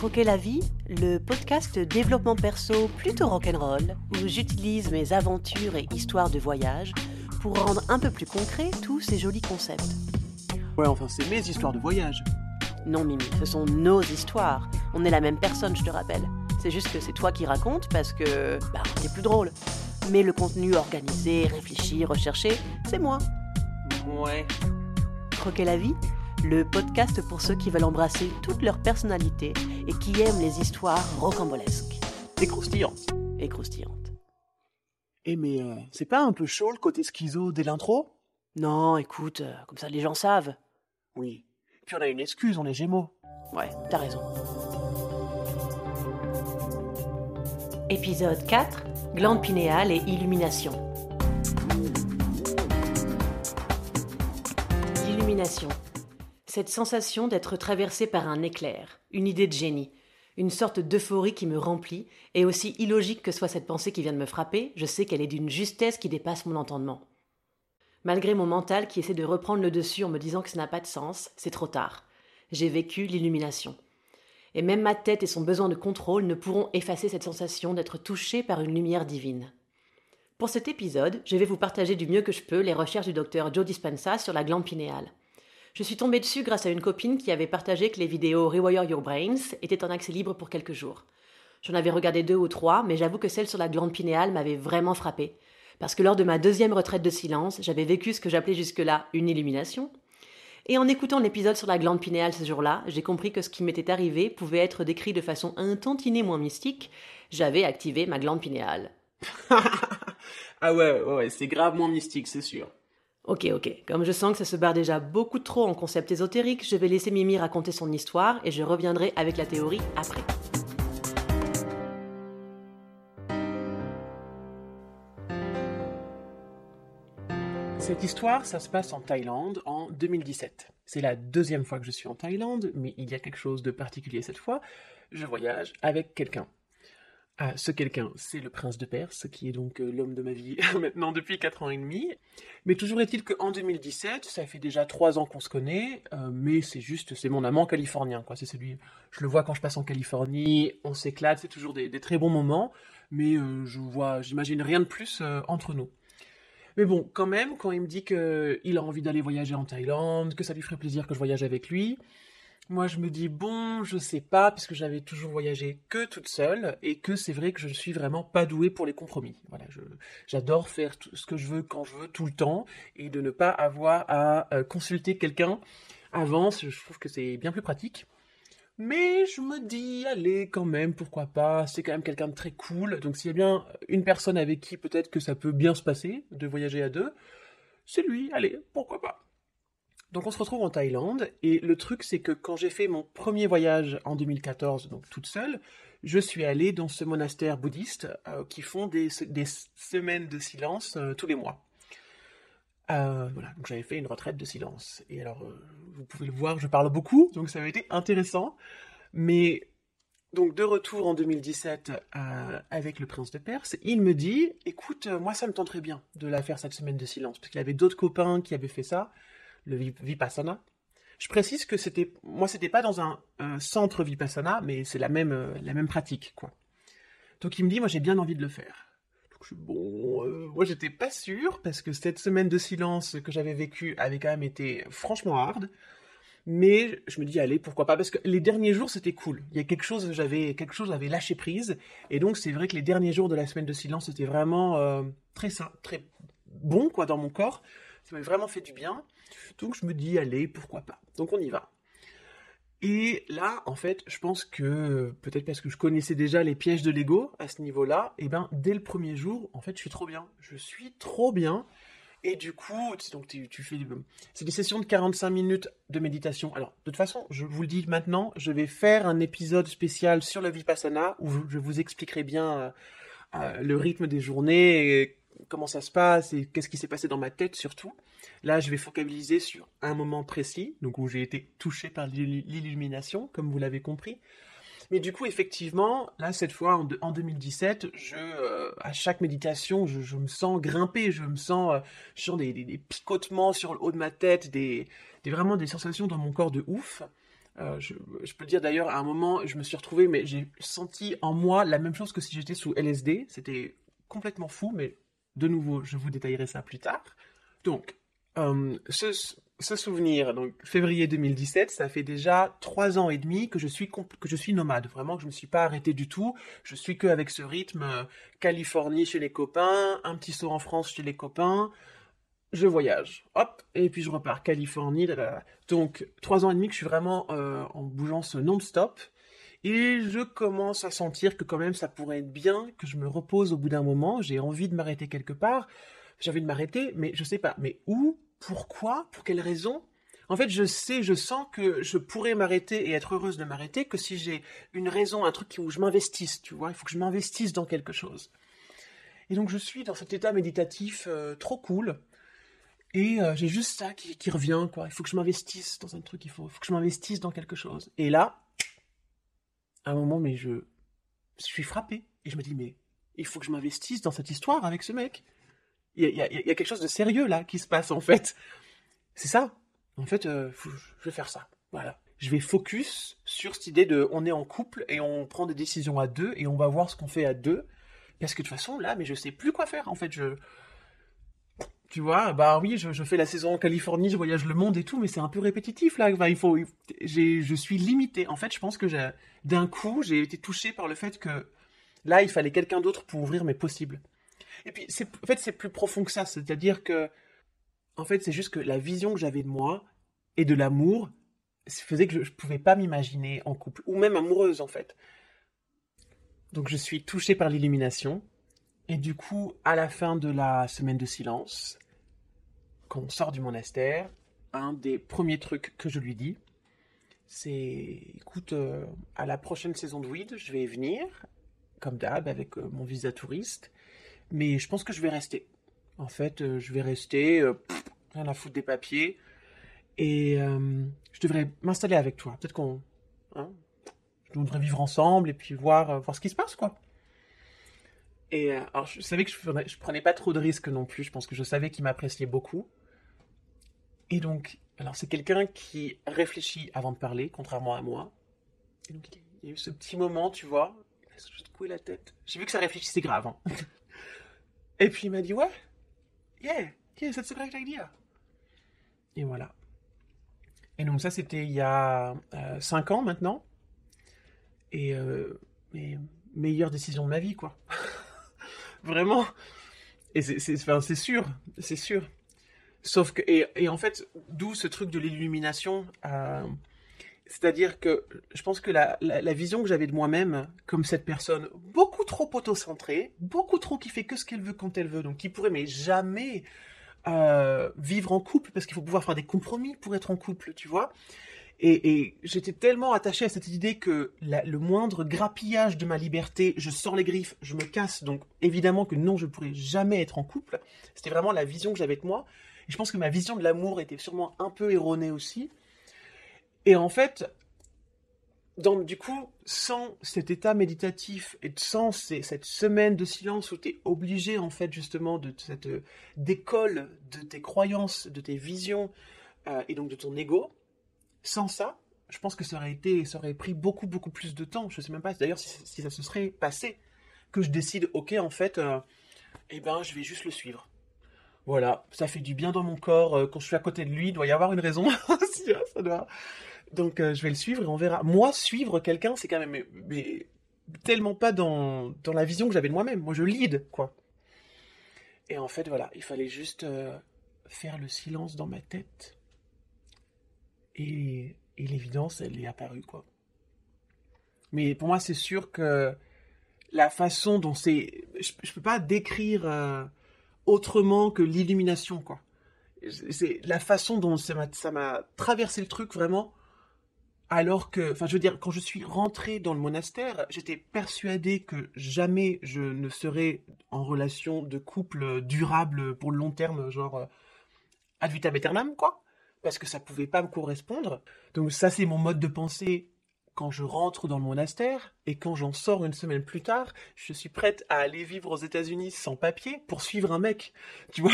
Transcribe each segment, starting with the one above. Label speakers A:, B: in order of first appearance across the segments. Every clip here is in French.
A: Croquer la vie, le podcast développement perso plutôt rock'n'roll, où j'utilise mes aventures et histoires de voyage pour rendre un peu plus concret tous ces jolis concepts.
B: Ouais, enfin, c'est mes histoires de voyage.
A: Non, Mimi, ce sont nos histoires. On est la même personne, je te rappelle. C'est juste que c'est toi qui racontes parce que, bah, t'es plus drôle. Mais le contenu organisé, réfléchi, recherché, c'est moi.
B: Ouais.
A: Croquer la vie, le podcast pour ceux qui veulent embrasser toute leur personnalité et qui aiment les histoires rocambolesques
B: Et croustillant.
A: et croustillantes.
B: Eh mais euh, c'est pas un peu chaud le côté schizo dès l'intro?
A: Non, écoute, euh, comme ça les gens savent.
B: Oui. Puis on a une excuse, on est gémeaux.
A: Ouais, t'as raison. Épisode 4 Glande pinéale et illumination. L'illumination. Cette sensation d'être traversé par un éclair, une idée de génie, une sorte d'euphorie qui me remplit, et aussi illogique que soit cette pensée qui vient de me frapper, je sais qu'elle est d'une justesse qui dépasse mon entendement. Malgré mon mental qui essaie de reprendre le dessus en me disant que ça n'a pas de sens, c'est trop tard. J'ai vécu l'illumination. Et même ma tête et son besoin de contrôle ne pourront effacer cette sensation d'être touché par une lumière divine. Pour cet épisode, je vais vous partager du mieux que je peux les recherches du docteur Joe Dispenza sur la glande pinéale. Je suis tombée dessus grâce à une copine qui avait partagé que les vidéos Rewire Your Brains étaient en accès libre pour quelques jours. J'en avais regardé deux ou trois, mais j'avoue que celle sur la glande pinéale m'avait vraiment frappée. Parce que lors de ma deuxième retraite de silence, j'avais vécu ce que j'appelais jusque-là une illumination. Et en écoutant l'épisode sur la glande pinéale ce jour-là, j'ai compris que ce qui m'était arrivé pouvait être décrit de façon un tantinet moins mystique. J'avais activé ma glande pinéale.
B: ah ouais, ouais, ouais, c'est grave moins mystique, c'est sûr.
A: Ok, ok. Comme je sens que ça se barre déjà beaucoup trop en concept ésotérique, je vais laisser Mimi raconter son histoire et je reviendrai avec la théorie après.
B: Cette histoire, ça se passe en Thaïlande en 2017. C'est la deuxième fois que je suis en Thaïlande, mais il y a quelque chose de particulier cette fois. Je voyage avec quelqu'un. Ce quelqu'un, c'est le prince de Perse, qui est donc euh, l'homme de ma vie maintenant depuis 4 ans et demi. Mais toujours est-il qu'en 2017, ça fait déjà 3 ans qu'on se connaît, euh, mais c'est juste, c'est mon amant californien, quoi. C'est celui, je le vois quand je passe en Californie, on s'éclate, c'est toujours des, très bons moments, mais euh, je vois, j'imagine rien de plus entre nous. Mais bon, quand même, quand il me dit qu'il a envie d'aller voyager en Thaïlande, que ça lui ferait plaisir que je voyage avec lui, moi je me dis bon, je sais pas, puisque j'avais toujours voyagé que toute seule, et que c'est vrai que je ne suis vraiment pas douée pour les compromis. Voilà, j'adore faire ce que je veux quand je veux, tout le temps, et de ne pas avoir à euh, consulter quelqu'un avant, je trouve que c'est bien plus pratique. Mais je me dis, allez, quand même, pourquoi pas, c'est quand même quelqu'un de très cool, donc s'il y a bien une personne avec qui peut-être que ça peut bien se passer, de voyager à deux, c'est lui, allez, pourquoi pas. Donc on se retrouve en Thaïlande, et le truc c'est que quand j'ai fait mon premier voyage en 2014, donc toute seule, je suis allée dans ce monastère bouddhiste euh, qui font des, semaines de silence euh, tous les mois. Euh, voilà, donc j'avais fait une retraite de silence. Et alors, vous pouvez le voir, je parle beaucoup, donc ça avait été intéressant. Mais donc de retour en 2017 euh, avec le prince de Perse, il me dit, écoute, moi ça me tenterait bien de la faire cette semaine de silence, parce qu'il avait d'autres copains qui avaient fait ça, le vi- Vipassana. Je précise que c'était, moi c'était pas dans un, centre Vipassana, mais c'est la même, euh, la même pratique, quoi. Donc il me dit, moi j'ai bien envie de le faire. Donc je suis bon, euh, moi j'étais pas sûr parce que cette semaine de silence que j'avais vécue avait quand même été franchement hard. Mais je me dis allez pourquoi pas parce que les derniers jours c'était cool. Il y a quelque chose j'avais quelque chose j'avais lâché prise et donc c'est vrai que les derniers jours de la semaine de silence c'était vraiment euh, très très bon quoi dans mon corps. Ça m'a vraiment fait du bien. Donc je me dis allez pourquoi pas. Donc on y va. Et là, en fait, je pense que peut-être parce que je connaissais déjà les pièges de l'ego à ce niveau-là, et ben dès le premier jour, en fait, je suis trop bien. Je suis trop bien. Et du coup, donc tu, tu fais, c'est des sessions de 45 minutes de méditation. Alors, de toute façon, je vous le dis maintenant, je vais faire un épisode spécial sur le vipassana où je vous expliquerai bien euh, euh, le rythme des journées, et comment ça se passe et qu'est-ce qui s'est passé dans ma tête surtout. Là, je vais focaliser sur un moment précis, donc où j'ai été touché par l'illu- l'illumination, comme vous l'avez compris. Mais du coup, effectivement, là, cette fois, en, de- en 2017, je, euh, à chaque méditation, je, me sens grimper, je me sens, euh, des, picotements sur le haut de ma tête, des, des- vraiment des sensations dans mon corps de ouf. Euh, je, je, peux dire d'ailleurs, à un moment, je me suis retrouvé, mais j'ai senti en moi la même chose que si j'étais sous LSD. C'était complètement fou, mais de nouveau, je vous détaillerai ça plus tard. Donc, euh, ce, souvenir, donc février 2017, ça fait déjà trois ans et demi que je suis que je suis nomade. Vraiment, que je me suis pas arrêté du tout. Je suis que avec ce rythme euh, Californie chez les copains, un petit saut en France chez les copains. Je voyage, hop, et puis je repars Californie. Donc trois ans et demi que je suis vraiment euh, en bougeant ce non-stop. Et je commence à sentir que quand même ça pourrait être bien que je me repose au bout d'un moment. J'ai envie de m'arrêter quelque part. J'ai envie de m'arrêter, mais je sais pas. Mais où? Pourquoi? Pour quelle raison? En fait, je sais, je sens que je pourrais m'arrêter et être heureuse de m'arrêter que si j'ai une raison, un truc où je m'investisse, tu vois. Il faut que je m'investisse dans quelque chose. Et donc je suis dans cet état méditatif euh, trop cool. Et euh, j'ai juste ça qui, revient, quoi. Il faut que je m'investisse dans un truc, il faut que je m'investisse dans quelque chose. Et là, un moment, mais je, je suis frappé. Et je me dis, mais il faut que je m'investisse dans cette histoire avec ce mec. Il y, a, il y a, quelque chose de sérieux là qui se passe en fait. C'est ça. En fait, euh, je vais faire ça. Voilà. Je vais focus sur cette idée de on est en couple et on prend des décisions à deux et on va voir ce qu'on fait à deux. Parce que de toute façon, là, mais je sais plus quoi faire. En fait, je. Tu vois, bah oui, je, je fais la saison en Californie, je voyage le monde et tout, mais c'est un peu répétitif là. il faut, je suis limité. En fait, je pense que d'un coup, j'ai été touché par le fait que là, il fallait quelqu'un d'autre pour ouvrir mes possibles. Et puis, en fait, c'est plus profond que ça. C'est-à-dire que, en fait, c'est juste que la vision que j'avais de moi et de l'amour faisait que je ne pouvais pas m'imaginer en couple, ou même amoureuse, en fait. Donc, je suis touché par l'illumination. Et du coup, à la fin de la semaine de silence, quand on sort du monastère, un des premiers trucs que je lui dis, c'est écoute, euh, à la prochaine saison de Weed, je vais venir, comme d'hab, avec euh, mon visa touriste, mais je pense que je vais rester. En fait, euh, je vais rester, rien à foutre des papiers. Et je devrais m'installer avec toi. Peut-être qu'on. Hein, on devrait vivre ensemble et puis voir, voir ce qui se passe, quoi. Et alors, je savais que je, prenais pas trop de risques non plus. Je pense que je savais qu'il m'appréciait beaucoup. Et donc, alors c'est quelqu'un qui réfléchit avant de parler, contrairement à moi. Et donc, il y a eu ce petit moment, tu vois. Je te couer la tête? J'ai vu que ça réfléchissait grave. Hein. Et puis il m'a dit, ouais, yeah, yeah, that's a great idea. Et voilà. Et donc ça, c'était il y a 5 euh, ans maintenant. Et euh, meilleure décision de ma vie, quoi. Vraiment. Et c'est sûr, c'est sûr. Sauf que, et, et en fait, d'où ce truc de l'illumination. Euh, c'est-à-dire que je pense que la, vision que j'avais de moi-même, comme cette personne beaucoup trop autocentrée, beaucoup trop qui fait que ce qu'elle veut quand elle veut, donc qui pourrait mais jamais euh, vivre en couple, parce qu'il faut pouvoir faire des compromis pour être en couple, tu vois. Et, j'étais tellement attaché à cette idée que le moindre grappillage de ma liberté, je sors les griffes, je me casse, donc évidemment que non, je ne pourrais jamais être en couple. C'était vraiment la vision que j'avais de moi. Et je pense que ma vision de l'amour était sûrement un peu erronée aussi. Et en fait, du coup, sans cet état méditatif et sans cette semaine de silence où tu es obligé, en fait, justement, de cette d'école de tes croyances, de tes visions euh, et donc de ton ego, sans ça, je pense que ça aurait été, ça aurait pris beaucoup, beaucoup plus de temps. Je sais même pas d'ailleurs si, ça se serait passé que je décide, ok, en fait, euh, eh ben, je vais juste le suivre. Voilà, ça fait du bien dans mon corps. Euh, quand je suis à côté de lui, il doit y avoir une raison. ça doit, donc euh, je vais le suivre et on verra. Moi, suivre quelqu'un, c'est quand même tellement pas dans, dans la vision que j'avais de moi-même. Moi, je lead, quoi. Et en fait, voilà, il fallait juste faire le silence dans ma tête. Et, l'évidence, elle est apparue, quoi. Mais pour moi, c'est sûr que la façon dont c'est... Je, je peux pas décrire euh, autrement que l'illumination, quoi. C'est la façon dont ça m'a traversé le truc, vraiment alors que, enfin, je veux dire, quand je suis rentré dans le monastère, j'étais persuadé que jamais je ne serais en relation de couple durable pour le long terme, genre euh, ad vitam aeternam, quoi, parce que ça pouvait pas me correspondre. Donc ça, c'est mon mode de pensée quand je rentre dans le monastère et quand j'en sors une semaine plus tard, je suis prête à aller vivre aux États-Unis sans papier pour suivre un mec, tu vois?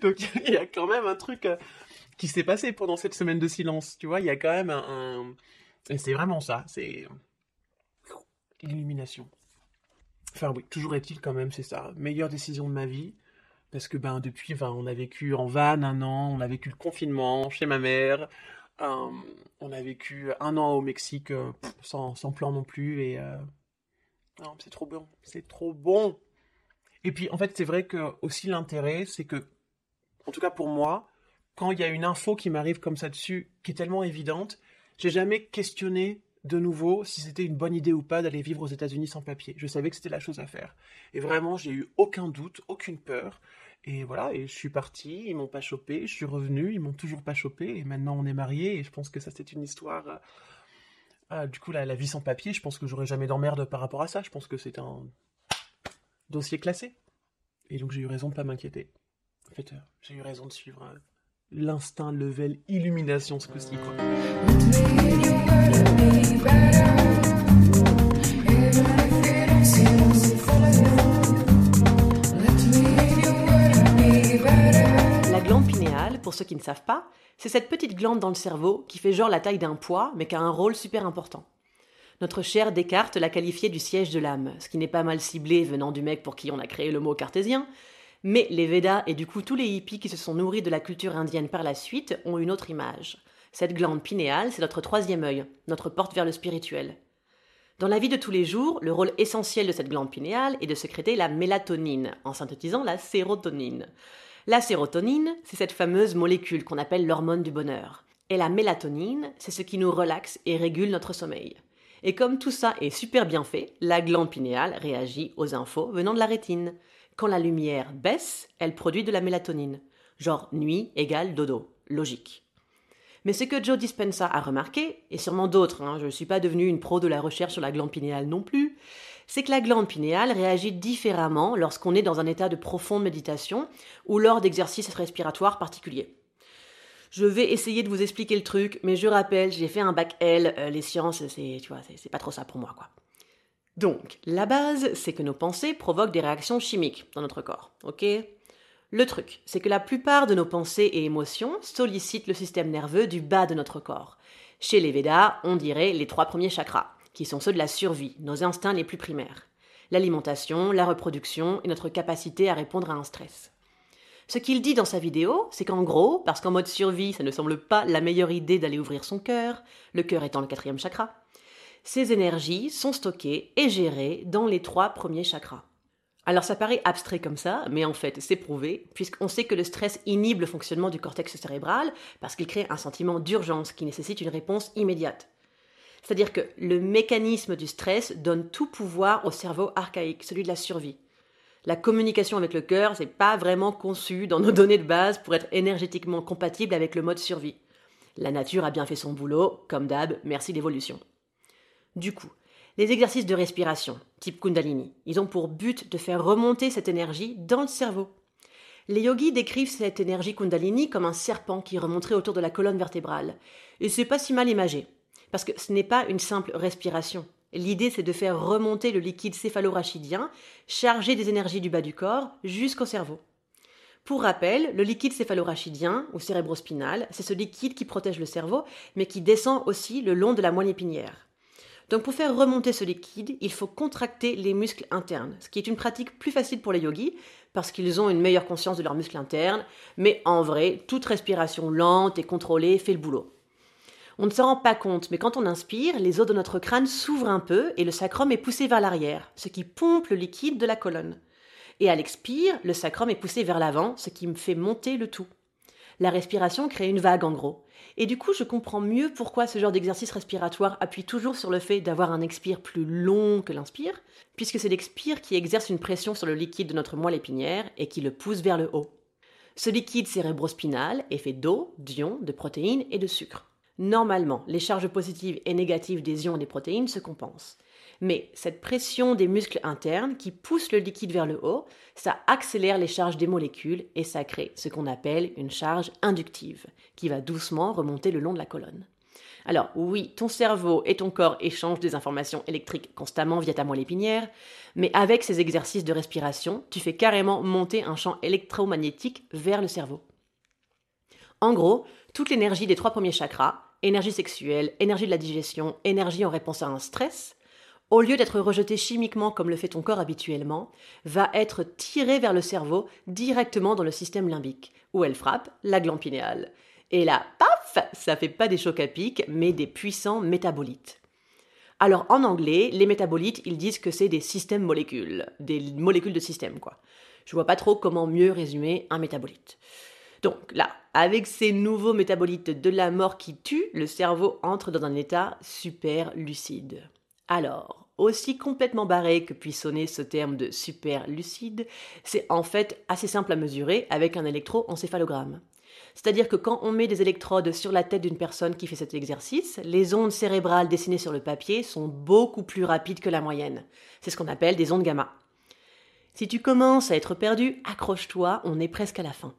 B: Donc il y a quand même un truc. Euh, qui s'est passé pendant cette semaine de silence. Tu vois, il y a quand même un. Et c'est vraiment ça, c'est. L'illumination. Enfin oui, toujours est-il quand même, c'est ça. Meilleure décision de ma vie. Parce que ben depuis, enfin, on a vécu en van un an, on a vécu le confinement chez ma mère, euh, on a vécu un an au Mexique euh, sans, sans, plan non plus et euh, c'est trop bon, c'est trop bon. Et puis en fait c'est vrai que aussi l'intérêt c'est que, en tout cas pour moi, quand il y a une info qui m'arrive comme ça dessus, qui est tellement évidente, j'ai jamais questionné de nouveau si c'était une bonne idée ou pas d'aller vivre aux États-Unis sans papier. Je savais que c'était la chose à faire. Et vraiment, j'ai eu aucun doute, aucune peur. Et voilà, et je suis parti, ils m'ont pas chopé, je suis revenu, ils m'ont toujours pas chopé, et maintenant on est mariés, et je pense que ça c'est une histoire. Ah, du coup, la, la vie sans papier, je pense que j'aurais jamais d'emmerde par rapport à ça. Je pense que c'est un dossier classé. Et donc j'ai eu raison de pas m'inquiéter. En fait, euh, j'ai eu raison de suivre l'instinct level illumination ce coup-ci, quoi.
A: Pour ceux qui ne savent pas, c'est cette petite glande dans le cerveau qui fait genre la taille d'un poids, mais qui a un rôle super important. Notre cher Descartes l'a qualifié du siège de l'âme, ce qui n'est pas mal ciblé venant du mec pour qui on a créé le mot cartésien, mais les Védas et du coup tous les hippies qui se sont nourris de la culture indienne par la suite ont une autre image. Cette glande pinéale, c'est notre troisième œil, notre porte vers le spirituel. Dans la vie de tous les jours, le rôle essentiel de cette glande pinéale est de sécréter la mélatonine, en synthétisant la sérotonine. La sérotonine, c'est cette fameuse molécule qu'on appelle l'hormone du bonheur. Et la mélatonine, c'est ce qui nous relaxe et régule notre sommeil. Et comme tout ça est super bien fait, la glande pinéale réagit aux infos venant de la rétine. Quand la lumière baisse, elle produit de la mélatonine. Genre nuit égale dodo. Logique. Mais ce que Joe Dispenza a remarqué, et sûrement d'autres, hein, je ne suis pas devenu une pro de la recherche sur la glande pinéale non plus, c'est que la glande pinéale réagit différemment lorsqu'on est dans un état de profonde méditation ou lors d'exercices respiratoires particuliers. Je vais essayer de vous expliquer le truc, mais je rappelle, j'ai fait un bac L, euh, les sciences, c'est, tu vois, c'est, pas trop ça pour moi, quoi. Donc, la base, c'est que nos pensées provoquent des réactions chimiques dans notre corps, ok? Le truc, c'est que la plupart de nos pensées et émotions sollicitent le système nerveux du bas de notre corps. Chez les Védas, on dirait les trois premiers chakras qui sont ceux de la survie, nos instincts les plus primaires. L'alimentation, la reproduction et notre capacité à répondre à un stress. Ce qu'il dit dans sa vidéo, c'est qu'en gros, parce qu'en mode survie, ça ne semble pas la meilleure idée d'aller ouvrir son cœur, le cœur étant le quatrième chakra, ces énergies sont stockées et gérées dans les trois premiers chakras. Alors ça paraît abstrait comme ça, mais en fait c'est prouvé, puisqu'on sait que le stress inhibe le fonctionnement du cortex cérébral, parce qu'il crée un sentiment d'urgence qui nécessite une réponse immédiate. C'est-à-dire que le mécanisme du stress donne tout pouvoir au cerveau archaïque, celui de la survie. La communication avec le cœur, n'est pas vraiment conçu dans nos données de base pour être énergétiquement compatible avec le mode survie. La nature a bien fait son boulot, comme d'hab, merci l'évolution. Du coup, les exercices de respiration, type Kundalini, ils ont pour but de faire remonter cette énergie dans le cerveau. Les yogis décrivent cette énergie Kundalini comme un serpent qui remonterait autour de la colonne vertébrale. Et c'est pas si mal imagé. Parce que ce n'est pas une simple respiration. L'idée, c'est de faire remonter le liquide céphalorachidien, chargé des énergies du bas du corps, jusqu'au cerveau. Pour rappel, le liquide céphalorachidien, ou cérébrospinal, c'est ce liquide qui protège le cerveau, mais qui descend aussi le long de la moelle épinière. Donc pour faire remonter ce liquide, il faut contracter les muscles internes, ce qui est une pratique plus facile pour les yogis, parce qu'ils ont une meilleure conscience de leurs muscles internes, mais en vrai, toute respiration lente et contrôlée fait le boulot. On ne s'en rend pas compte, mais quand on inspire, les os de notre crâne s'ouvrent un peu et le sacrum est poussé vers l'arrière, ce qui pompe le liquide de la colonne. Et à l'expire, le sacrum est poussé vers l'avant, ce qui me fait monter le tout. La respiration crée une vague en gros. Et du coup, je comprends mieux pourquoi ce genre d'exercice respiratoire appuie toujours sur le fait d'avoir un expire plus long que l'inspire, puisque c'est l'expire qui exerce une pression sur le liquide de notre moelle épinière et qui le pousse vers le haut. Ce liquide cérébrospinal est fait d'eau, d'ions, de protéines et de sucre. Normalement, les charges positives et négatives des ions des protéines se compensent. Mais cette pression des muscles internes qui pousse le liquide vers le haut, ça accélère les charges des molécules et ça crée ce qu'on appelle une charge inductive, qui va doucement remonter le long de la colonne. Alors oui, ton cerveau et ton corps échangent des informations électriques constamment via ta moelle épinière, mais avec ces exercices de respiration, tu fais carrément monter un champ électromagnétique vers le cerveau. En gros, toute l'énergie des trois premiers chakras, énergie sexuelle, énergie de la digestion, énergie en réponse à un stress, au lieu d'être rejetée chimiquement comme le fait ton corps habituellement, va être tirée vers le cerveau directement dans le système limbique, où elle frappe la glande pinéale. Et là, paf, ça fait pas des chocs à pic, mais des puissants métabolites. Alors en anglais, les métabolites, ils disent que c'est des systèmes molécules, des molécules de système quoi. Je vois pas trop comment mieux résumer un métabolite. Donc là, avec ces nouveaux métabolites de la mort qui tuent, le cerveau entre dans un état super lucide. Alors, aussi complètement barré que puisse sonner ce terme de super lucide, c'est en fait assez simple à mesurer avec un électroencéphalogramme. C'est-à-dire que quand on met des électrodes sur la tête d'une personne qui fait cet exercice, les ondes cérébrales dessinées sur le papier sont beaucoup plus rapides que la moyenne. C'est ce qu'on appelle des ondes gamma. Si tu commences à être perdu, accroche-toi, on est presque à la fin.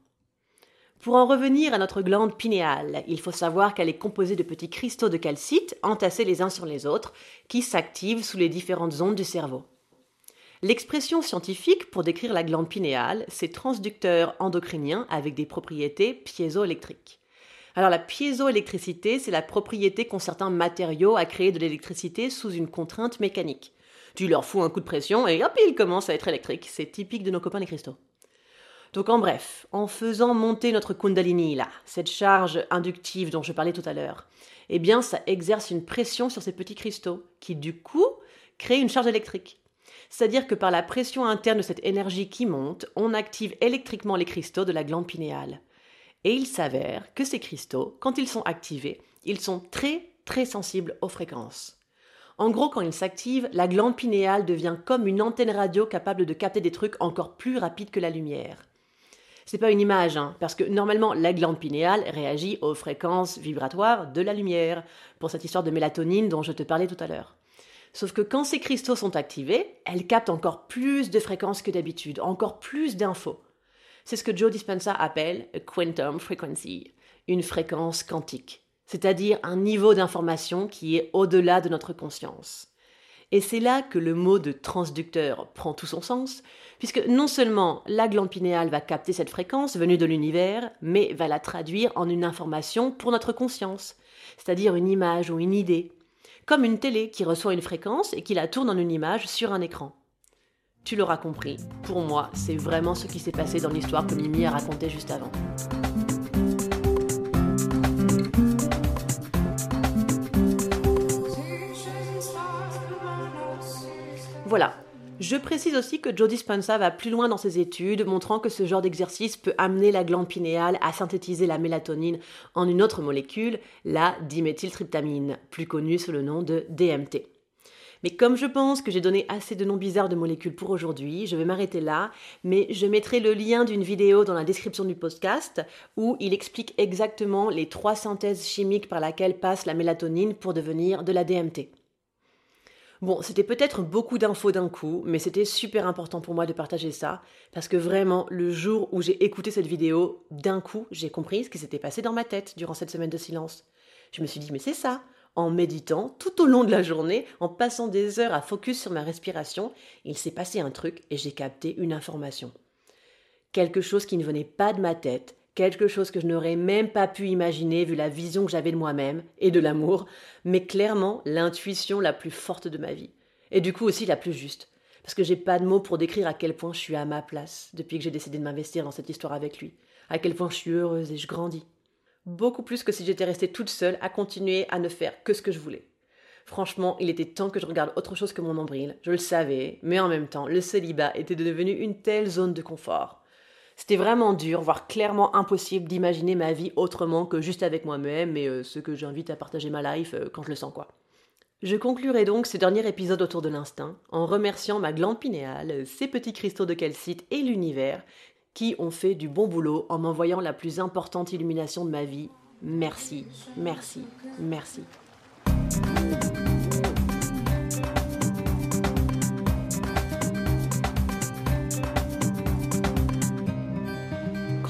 A: Pour en revenir à notre glande pinéale, il faut savoir qu'elle est composée de petits cristaux de calcite entassés les uns sur les autres, qui s'activent sous les différentes ondes du cerveau. L'expression scientifique pour décrire la glande pinéale, c'est transducteur endocrinien avec des propriétés piézoélectriques. Alors la piézoélectricité, c'est la propriété qu'ont certains matériaux à créer de l'électricité sous une contrainte mécanique. Tu leur fous un coup de pression et hop, ils commencent à être électriques. C'est typique de nos copains les cristaux. Donc en bref, en faisant monter notre Kundalini là, cette charge inductive dont je parlais tout à l'heure, eh bien ça exerce une pression sur ces petits cristaux qui du coup créent une charge électrique. C'est-à-dire que par la pression interne de cette énergie qui monte, on active électriquement les cristaux de la glande pinéale. Et il s'avère que ces cristaux, quand ils sont activés, ils sont très très sensibles aux fréquences. En gros, quand ils s'activent, la glande pinéale devient comme une antenne radio capable de capter des trucs encore plus rapides que la lumière. C'est pas une image, hein, parce que normalement la glande pinéale réagit aux fréquences vibratoires de la lumière, pour cette histoire de mélatonine dont je te parlais tout à l'heure. Sauf que quand ces cristaux sont activés, elles captent encore plus de fréquences que d'habitude, encore plus d'infos. C'est ce que Joe Dispenza appelle a quantum frequency, une fréquence quantique, c'est-à-dire un niveau d'information qui est au-delà de notre conscience. Et c'est là que le mot de transducteur prend tout son sens, puisque non seulement la glande pinéale va capter cette fréquence venue de l'univers, mais va la traduire en une information pour notre conscience, c'est-à-dire une image ou une idée, comme une télé qui reçoit une fréquence et qui la tourne en une image sur un écran. Tu l'auras compris, pour moi, c'est vraiment ce qui s'est passé dans l'histoire que Mimi a racontée juste avant. Voilà, je précise aussi que Joe Dispenza va plus loin dans ses études, montrant que ce genre d'exercice peut amener la glande pinéale à synthétiser la mélatonine en une autre molécule, la diméthyltryptamine, plus connue sous le nom de DMT. Mais comme je pense que j'ai donné assez de noms bizarres de molécules pour aujourd'hui, je vais m'arrêter là, mais je mettrai le lien d'une vidéo dans la description du podcast où il explique exactement les trois synthèses chimiques par lesquelles passe la mélatonine pour devenir de la DMT. Bon, c'était peut-être beaucoup d'infos d'un coup, mais c'était super important pour moi de partager ça, parce que vraiment, le jour où j'ai écouté cette vidéo, d'un coup, j'ai compris ce qui s'était passé dans ma tête durant cette semaine de silence. Je me suis dit, mais c'est ça, en méditant tout au long de la journée, en passant des heures à focus sur ma respiration, il s'est passé un truc et j'ai capté une information. Quelque chose qui ne venait pas de ma tête, quelque chose que je n'aurais même pas pu imaginer vu la vision que j'avais de moi-même et de l'amour, mais clairement l'intuition la plus forte de ma vie. Et du coup aussi la plus juste. Parce que j'ai pas de mots pour décrire à quel point je suis à ma place depuis que j'ai décidé de m'investir dans cette histoire avec lui. À quel point je suis heureuse et je grandis. Beaucoup plus que si j'étais restée toute seule à continuer à ne faire que ce que je voulais. Franchement, il était temps que je regarde autre chose que mon nombril. Je le savais, mais en même temps, le célibat était devenu une telle zone de confort. C'était vraiment dur, voire clairement impossible d'imaginer ma vie autrement que juste avec moi-même et euh, ce que j'invite à partager ma life euh, quand je le sens quoi. Je conclurai donc ce dernier épisode autour de l'instinct en remerciant ma glande pinéale, ses petits cristaux de calcite et l'univers qui ont fait du bon boulot en m'envoyant la plus importante illumination de ma vie. Merci, merci, merci.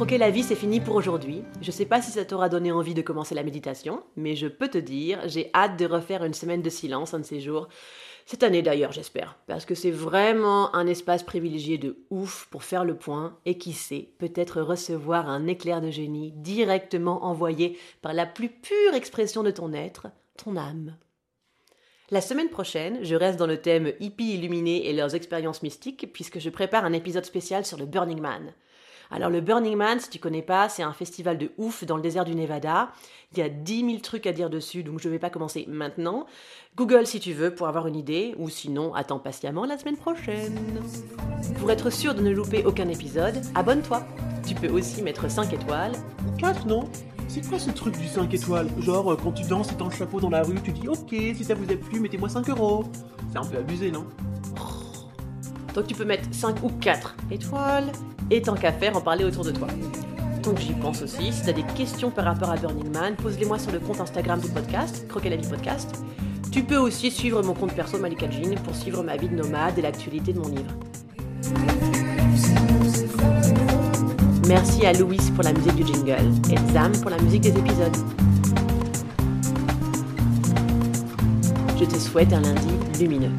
A: Croquer la vie, c'est fini pour aujourd'hui. Je sais pas si ça t'aura donné envie de commencer la méditation, mais je peux te dire, j'ai hâte de refaire une semaine de silence un de ces jours. Cette année d'ailleurs, j'espère, parce que c'est vraiment un espace privilégié de ouf pour faire le point et qui sait, peut-être recevoir un éclair de génie directement envoyé par la plus pure expression de ton être, ton âme. La semaine prochaine, je reste dans le thème hippies illuminés et leurs expériences mystiques, puisque je prépare un épisode spécial sur le Burning Man. Alors le Burning Man, si tu connais pas, c'est un festival de ouf dans le désert du Nevada. Il y a 10 000 trucs à dire dessus, donc je ne vais pas commencer maintenant. Google si tu veux pour avoir une idée, ou sinon attends patiemment la semaine prochaine. Pour être sûr de ne louper aucun épisode, abonne-toi. Tu peux aussi mettre 5 étoiles.
B: 4 non c'est quoi ce truc du 5 étoiles? Genre, euh, quand tu danses et t'as un chapeau dans la rue, tu dis Ok, si ça vous a plu, mettez-moi 5 euros. C'est un peu abusé, non?
A: Donc tu peux mettre 5 ou 4 étoiles, et tant qu'à faire, en parler autour de toi. Donc j'y pense aussi, si t'as des questions par rapport à Burning Man, pose-les-moi sur le compte Instagram du podcast, Croquer la vie podcast. Tu peux aussi suivre mon compte perso Malika pour suivre ma vie de nomade et l'actualité de mon livre. Merci à Louis pour la musique du jingle et Zam pour la musique des épisodes. Je te souhaite un lundi lumineux.